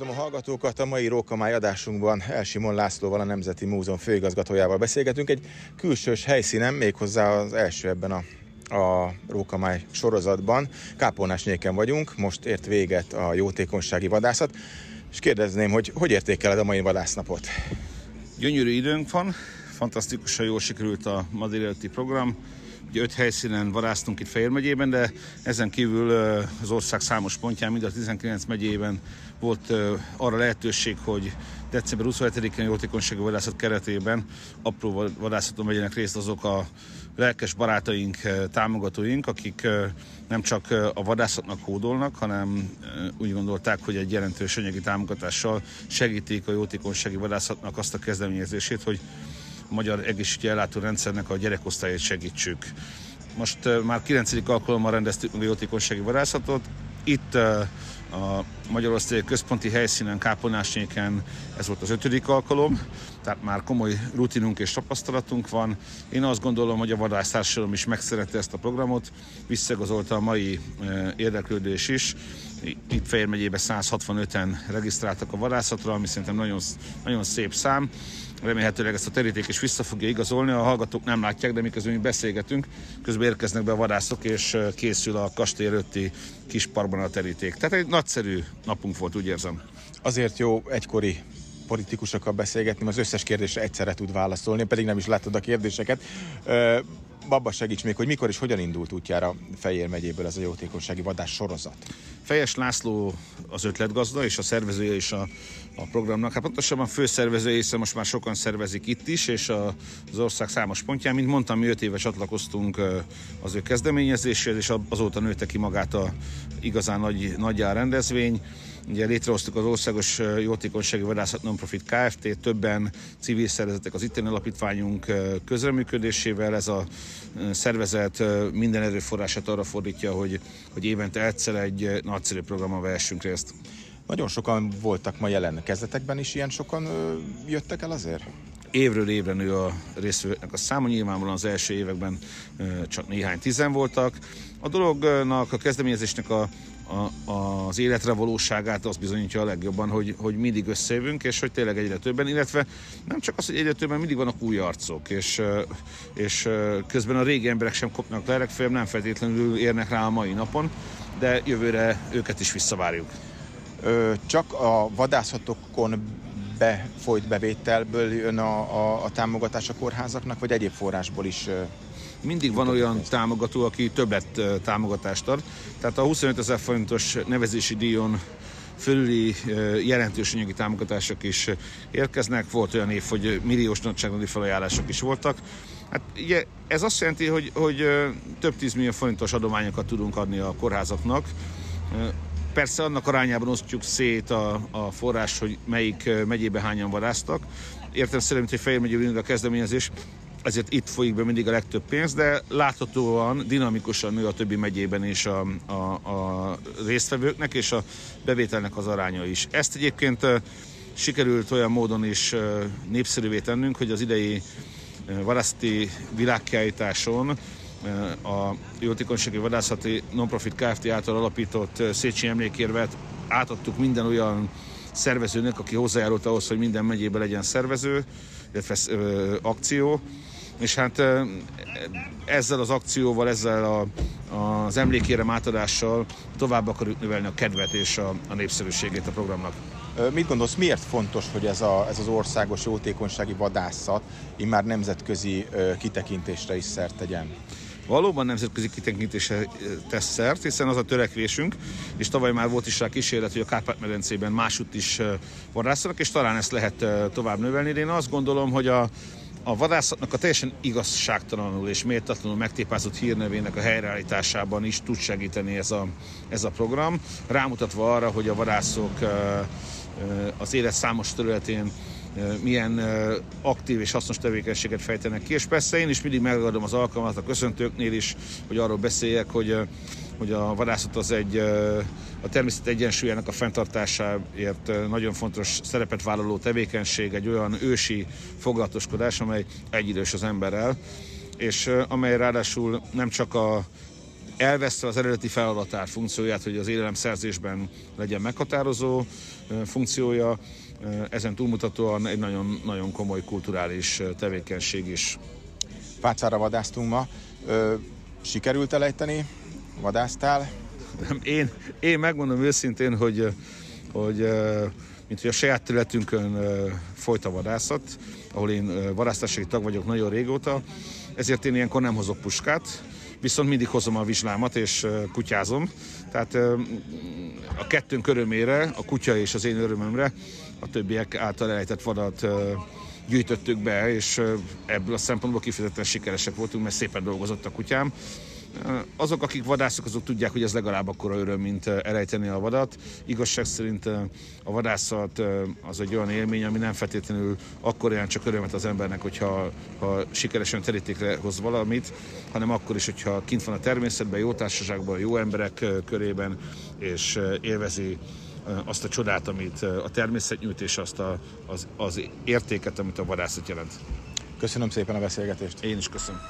Üdvözlöm a hallgatókat! A mai Rókamály adásunkban Elsimon Lászlóval, a Nemzeti Múzeum főigazgatójával beszélgetünk egy külsős helyszínen, méghozzá az első ebben a a Rókamály sorozatban. Kápolnás nyéken vagyunk, most ért véget a jótékonysági vadászat, és kérdezném, hogy hogy értékeled a mai vadásznapot? Gyönyörű időnk van, fantasztikusan jól sikerült a ma program. Ugye öt helyszínen vadásztunk itt Fejér megyében, de ezen kívül az ország számos pontján, mind a 19 megyében volt arra lehetőség, hogy december 27-én jótékonysági vadászat keretében apró vadászaton vegyenek részt azok a lelkes barátaink, támogatóink, akik nem csak a vadászatnak kódolnak, hanem úgy gondolták, hogy egy jelentős anyagi támogatással segítik a jótékonysági vadászatnak azt a kezdeményezését, hogy a magyar egészségügyi ellátórendszernek a gyerekosztályát segítsük. Most már 9. alkalommal rendeztük meg a jótékonysági varázsatot. Itt a Magyarország központi helyszínen, Kápolnásnyéken ez volt az ötödik alkalom, tehát már komoly rutinunk és tapasztalatunk van. Én azt gondolom, hogy a vadásztársadalom is megszerette ezt a programot, visszagazolta a mai érdeklődés is. Itt Fejér megyében 165-en regisztráltak a vadászatra, ami szerintem nagyon, nagyon szép szám remélhetőleg ezt a teríték is vissza fogja igazolni. A hallgatók nem látják, de miközben mi beszélgetünk, közben érkeznek be a vadászok, és készül a kastély előtti kis parkban a teríték. Tehát egy nagyszerű napunk volt, úgy érzem. Azért jó egykori politikusokkal beszélgetni, az összes kérdésre egyszerre tud válaszolni, pedig nem is látod a kérdéseket. Babba segíts még, hogy mikor és hogyan indult útjára Fejér megyéből ez a jótékonysági vadás sorozat? Fejes László az ötletgazda és a szervezője is a, a programnak. Hát pontosabban főszervezője, hiszen most már sokan szervezik itt is, és a, az ország számos pontján. Mint mondtam, mi öt éve csatlakoztunk az ő kezdeményezéséhez, és azóta nőtte ki magát a igazán nagy, nagyjár rendezvény. Ugye létrehoztuk az Országos Jótékonysági Vadászat Nonprofit Kft. Többen civil szervezetek az itteni alapítványunk közreműködésével. Ez a szervezet minden erőforrását arra fordítja, hogy, hogy évente egyszer egy nagyszerű programon vehessünk részt. Nagyon sokan voltak ma jelen kezdetekben is, ilyen sokan jöttek el azért? évről évre nő a részvevőknek a száma, nyilvánvalóan az első években csak néhány tizen voltak. A dolognak, a kezdeményezésnek a a, az életre valóságát az bizonyítja a legjobban, hogy, hogy mindig összejövünk, és hogy tényleg egyre többen, illetve nem csak az, hogy egyre többen, mindig vannak új arcok, és, és közben a régi emberek sem kopnak le, legfeljebb nem feltétlenül érnek rá a mai napon, de jövőre őket is visszavárjuk. Ö, csak a vadászatokon befolyt bevételből jön a, a, a támogatás a kórházaknak, vagy egyéb forrásból is mindig van olyan támogató, aki többet támogatást ad. Tehát a 25 ezer forintos nevezési díjon fölüli jelentős anyagi támogatások is érkeznek. Volt olyan év, hogy milliós nagyságrendi felajánlások is voltak. Hát ugye ez azt jelenti, hogy, hogy több tízmillió forintos adományokat tudunk adni a kórházaknak. Persze annak arányában osztjuk szét a, a forrás, hogy melyik megyébe hányan varáztak. Értem szerint, hogy Fejér megyében a kezdeményezés, ezért itt folyik be mindig a legtöbb pénz, de láthatóan, dinamikusan nő a többi megyében is a, a, a résztvevőknek és a bevételnek az aránya is. Ezt egyébként sikerült olyan módon is népszerűvé tennünk, hogy az idei vadászati világkiállításon a Jótékonysági Vadászati Nonprofit Kft. által alapított Széchenyi emlékérvet átadtuk minden olyan szervezőnek, aki hozzájárult ahhoz, hogy minden megyében legyen szervező, illetve akció, és hát ezzel az akcióval, ezzel a, az emlékérem átadással tovább akarjuk növelni a kedvet és a, a népszerűségét a programnak. Mit gondolsz, miért fontos, hogy ez, a, ez az országos jótékonysági vadászat immár nemzetközi kitekintésre is szert tegyen? valóban nemzetközi kitekintésre tesz szert, hiszen az a törekvésünk, és tavaly már volt is rá kísérlet, hogy a Kárpát-medencében másutt is vadászanak, és talán ezt lehet tovább növelni. De én azt gondolom, hogy a, a vadászatnak a teljesen igazságtalanul és méltatlanul megtépázott hírnevének a helyreállításában is tud segíteni ez a, ez a program, rámutatva arra, hogy a vadászok az élet számos területén milyen aktív és hasznos tevékenységet fejtenek ki, és persze én is mindig megadom az alkalmat a köszöntőknél is, hogy arról beszéljek, hogy, hogy a vadászat az egy a természet egyensúlyának a fenntartásáért nagyon fontos szerepet vállaló tevékenység, egy olyan ősi foglalatoskodás, amely egyidős az emberrel, és amely ráadásul nem csak a elveszte az eredeti feladatát, funkcióját, hogy az élelemszerzésben legyen meghatározó funkciója, ezen túlmutatóan egy nagyon, nagyon komoly kulturális tevékenység is. Pácára vadásztunk ma. Sikerült elejteni? Vadásztál? Én, én megmondom őszintén, hogy, hogy mint hogy a saját területünkön folyt a vadászat, ahol én vadásztási tag vagyok nagyon régóta, ezért én ilyenkor nem hozok puskát, viszont mindig hozom a vizslámat és kutyázom. Tehát a kettőnk örömére, a kutya és az én örömömre a többiek által elejtett vadat gyűjtöttük be, és ebből a szempontból kifejezetten sikeresek voltunk, mert szépen dolgozott a kutyám. Azok, akik vadászok, azok tudják, hogy ez legalább akkora öröm, mint elejteni a vadat. Igazság szerint a vadászat az egy olyan élmény, ami nem feltétlenül akkor olyan csak örömet az embernek, hogyha ha sikeresen terítékre hoz valamit, hanem akkor is, hogyha kint van a természetben, jó társaságban, jó emberek körében, és élvezi azt a csodát, amit a természet nyújt, és azt a, az, az értéket, amit a vadászat jelent. Köszönöm szépen a beszélgetést. Én is köszönöm.